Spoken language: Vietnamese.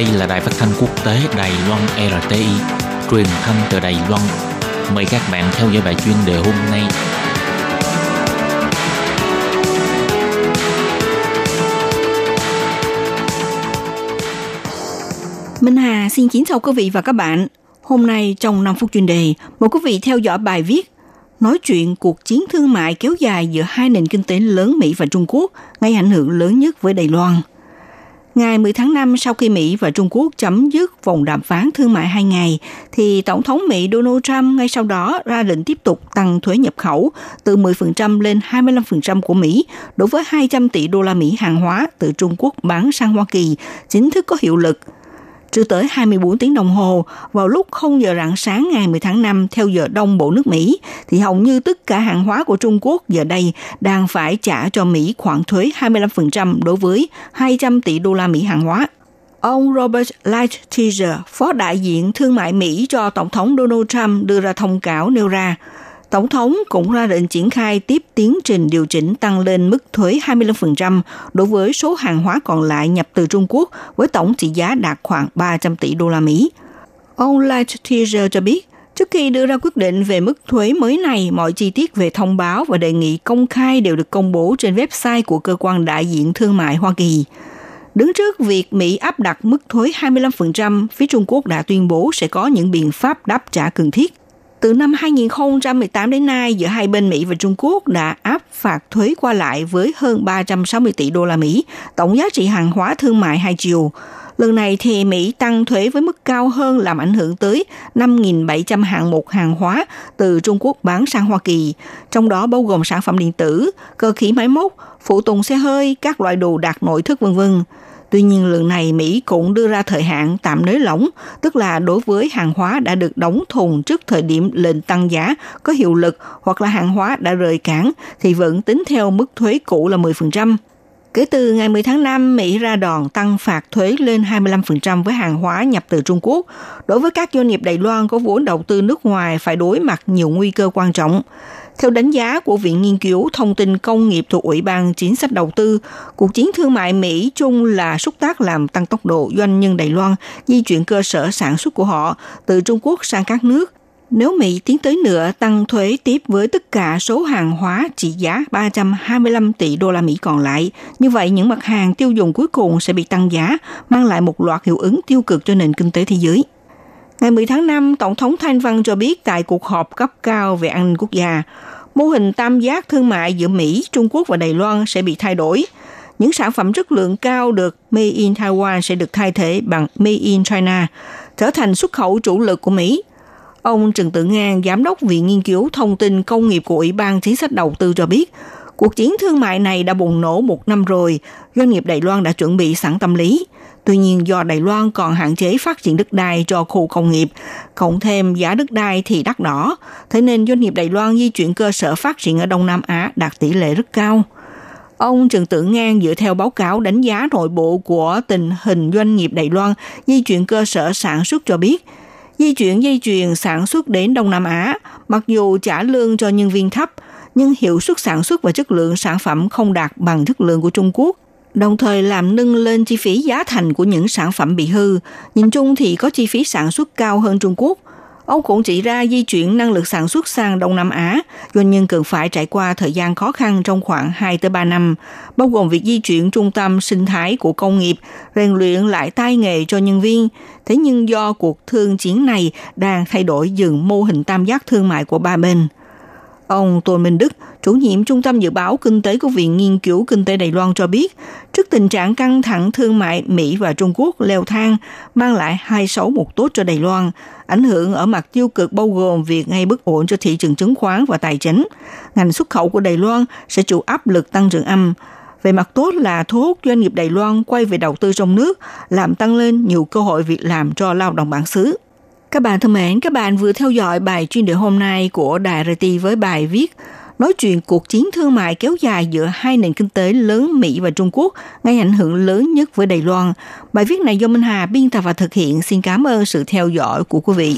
Đây là đài phát thanh quốc tế Đài Loan RTI, truyền thanh từ Đài Loan. Mời các bạn theo dõi bài chuyên đề hôm nay. Minh Hà xin kính chào quý vị và các bạn. Hôm nay trong 5 phút chuyên đề, mời quý vị theo dõi bài viết nói chuyện cuộc chiến thương mại kéo dài giữa hai nền kinh tế lớn Mỹ và Trung Quốc gây ảnh hưởng lớn nhất với Đài Loan. Ngày 10 tháng 5 sau khi Mỹ và Trung Quốc chấm dứt vòng đàm phán thương mại hai ngày, thì Tổng thống Mỹ Donald Trump ngay sau đó ra lệnh tiếp tục tăng thuế nhập khẩu từ 10% lên 25% của Mỹ đối với 200 tỷ đô la Mỹ hàng hóa từ Trung Quốc bán sang Hoa Kỳ chính thức có hiệu lực – chưa tới 24 tiếng đồng hồ vào lúc 0 giờ rạng sáng ngày 10 tháng 5 theo giờ đông bộ nước Mỹ, thì hầu như tất cả hàng hóa của Trung Quốc giờ đây đang phải trả cho Mỹ khoản thuế 25% đối với 200 tỷ đô la Mỹ hàng hóa. Ông Robert Lighthizer, phó đại diện thương mại Mỹ cho Tổng thống Donald Trump đưa ra thông cáo nêu ra, Tổng thống cũng ra lệnh triển khai tiếp tiến trình điều chỉnh tăng lên mức thuế 25% đối với số hàng hóa còn lại nhập từ Trung Quốc với tổng trị giá đạt khoảng 300 tỷ đô la Mỹ. Ông Lighthizer cho biết, Trước khi đưa ra quyết định về mức thuế mới này, mọi chi tiết về thông báo và đề nghị công khai đều được công bố trên website của cơ quan đại diện thương mại Hoa Kỳ. Đứng trước việc Mỹ áp đặt mức thuế 25%, phía Trung Quốc đã tuyên bố sẽ có những biện pháp đáp trả cần thiết. Từ năm 2018 đến nay, giữa hai bên Mỹ và Trung Quốc đã áp phạt thuế qua lại với hơn 360 tỷ đô la Mỹ, tổng giá trị hàng hóa thương mại hai chiều. Lần này thì Mỹ tăng thuế với mức cao hơn làm ảnh hưởng tới 5.700 hạng mục hàng hóa từ Trung Quốc bán sang Hoa Kỳ, trong đó bao gồm sản phẩm điện tử, cơ khí máy móc, phụ tùng xe hơi, các loại đồ đạc nội thức v.v. Tuy nhiên lần này Mỹ cũng đưa ra thời hạn tạm nới lỏng, tức là đối với hàng hóa đã được đóng thùng trước thời điểm lệnh tăng giá có hiệu lực hoặc là hàng hóa đã rời cảng thì vẫn tính theo mức thuế cũ là 10%. Kể từ ngày 10 tháng 5, Mỹ ra đòn tăng phạt thuế lên 25% với hàng hóa nhập từ Trung Quốc. Đối với các doanh nghiệp Đài Loan có vốn đầu tư nước ngoài phải đối mặt nhiều nguy cơ quan trọng. Theo đánh giá của Viện Nghiên cứu Thông tin Công nghiệp thuộc Ủy ban Chính sách Đầu tư, cuộc chiến thương mại Mỹ-Trung là xúc tác làm tăng tốc độ doanh nhân Đài Loan di chuyển cơ sở sản xuất của họ từ Trung Quốc sang các nước. Nếu Mỹ tiến tới nữa tăng thuế tiếp với tất cả số hàng hóa trị giá 325 tỷ đô la Mỹ còn lại, như vậy những mặt hàng tiêu dùng cuối cùng sẽ bị tăng giá, mang lại một loạt hiệu ứng tiêu cực cho nền kinh tế thế giới. Ngày 10 tháng 5, Tổng thống Thanh Văn cho biết tại cuộc họp cấp cao về an ninh quốc gia, mô hình tam giác thương mại giữa Mỹ, Trung Quốc và Đài Loan sẽ bị thay đổi. Những sản phẩm chất lượng cao được Made in Taiwan sẽ được thay thế bằng Made in China, trở thành xuất khẩu chủ lực của Mỹ. Ông Trần Tự Ngang, Giám đốc Viện Nghiên cứu Thông tin Công nghiệp của Ủy ban Chính sách Đầu tư cho biết, cuộc chiến thương mại này đã bùng nổ một năm rồi, doanh nghiệp Đài Loan đã chuẩn bị sẵn tâm lý – Tuy nhiên do Đài Loan còn hạn chế phát triển đất đai cho khu công nghiệp, cộng thêm giá đất đai thì đắt đỏ, thế nên doanh nghiệp Đài Loan di chuyển cơ sở phát triển ở Đông Nam Á đạt tỷ lệ rất cao. Ông Trần Tử Ngang dựa theo báo cáo đánh giá nội bộ của tình hình doanh nghiệp Đài Loan di chuyển cơ sở sản xuất cho biết, di chuyển dây chuyền sản xuất đến Đông Nam Á, mặc dù trả lương cho nhân viên thấp, nhưng hiệu suất sản xuất và chất lượng sản phẩm không đạt bằng chất lượng của Trung Quốc đồng thời làm nâng lên chi phí giá thành của những sản phẩm bị hư. Nhìn chung thì có chi phí sản xuất cao hơn Trung Quốc. Ông cũng chỉ ra di chuyển năng lực sản xuất sang Đông Nam Á, doanh nhân cần phải trải qua thời gian khó khăn trong khoảng 2 tới 3 năm, bao gồm việc di chuyển trung tâm sinh thái của công nghiệp, rèn luyện lại tay nghề cho nhân viên. Thế nhưng do cuộc thương chiến này đang thay đổi dừng mô hình tam giác thương mại của ba bên – Ông Tôn Minh Đức, chủ nhiệm Trung tâm Dự báo Kinh tế của Viện Nghiên cứu Kinh tế Đài Loan cho biết, trước tình trạng căng thẳng thương mại Mỹ và Trung Quốc leo thang, mang lại hai xấu một tốt cho Đài Loan, ảnh hưởng ở mặt tiêu cực bao gồm việc gây bất ổn cho thị trường chứng khoán và tài chính. Ngành xuất khẩu của Đài Loan sẽ chịu áp lực tăng trưởng âm. Về mặt tốt là thu hút doanh nghiệp Đài Loan quay về đầu tư trong nước, làm tăng lên nhiều cơ hội việc làm cho lao động bản xứ. Các bạn thân mến, các bạn vừa theo dõi bài chuyên đề hôm nay của Đài RT với bài viết nói chuyện cuộc chiến thương mại kéo dài giữa hai nền kinh tế lớn Mỹ và Trung Quốc gây ảnh hưởng lớn nhất với Đài Loan. Bài viết này do Minh Hà biên tập và thực hiện. Xin cảm ơn sự theo dõi của quý vị.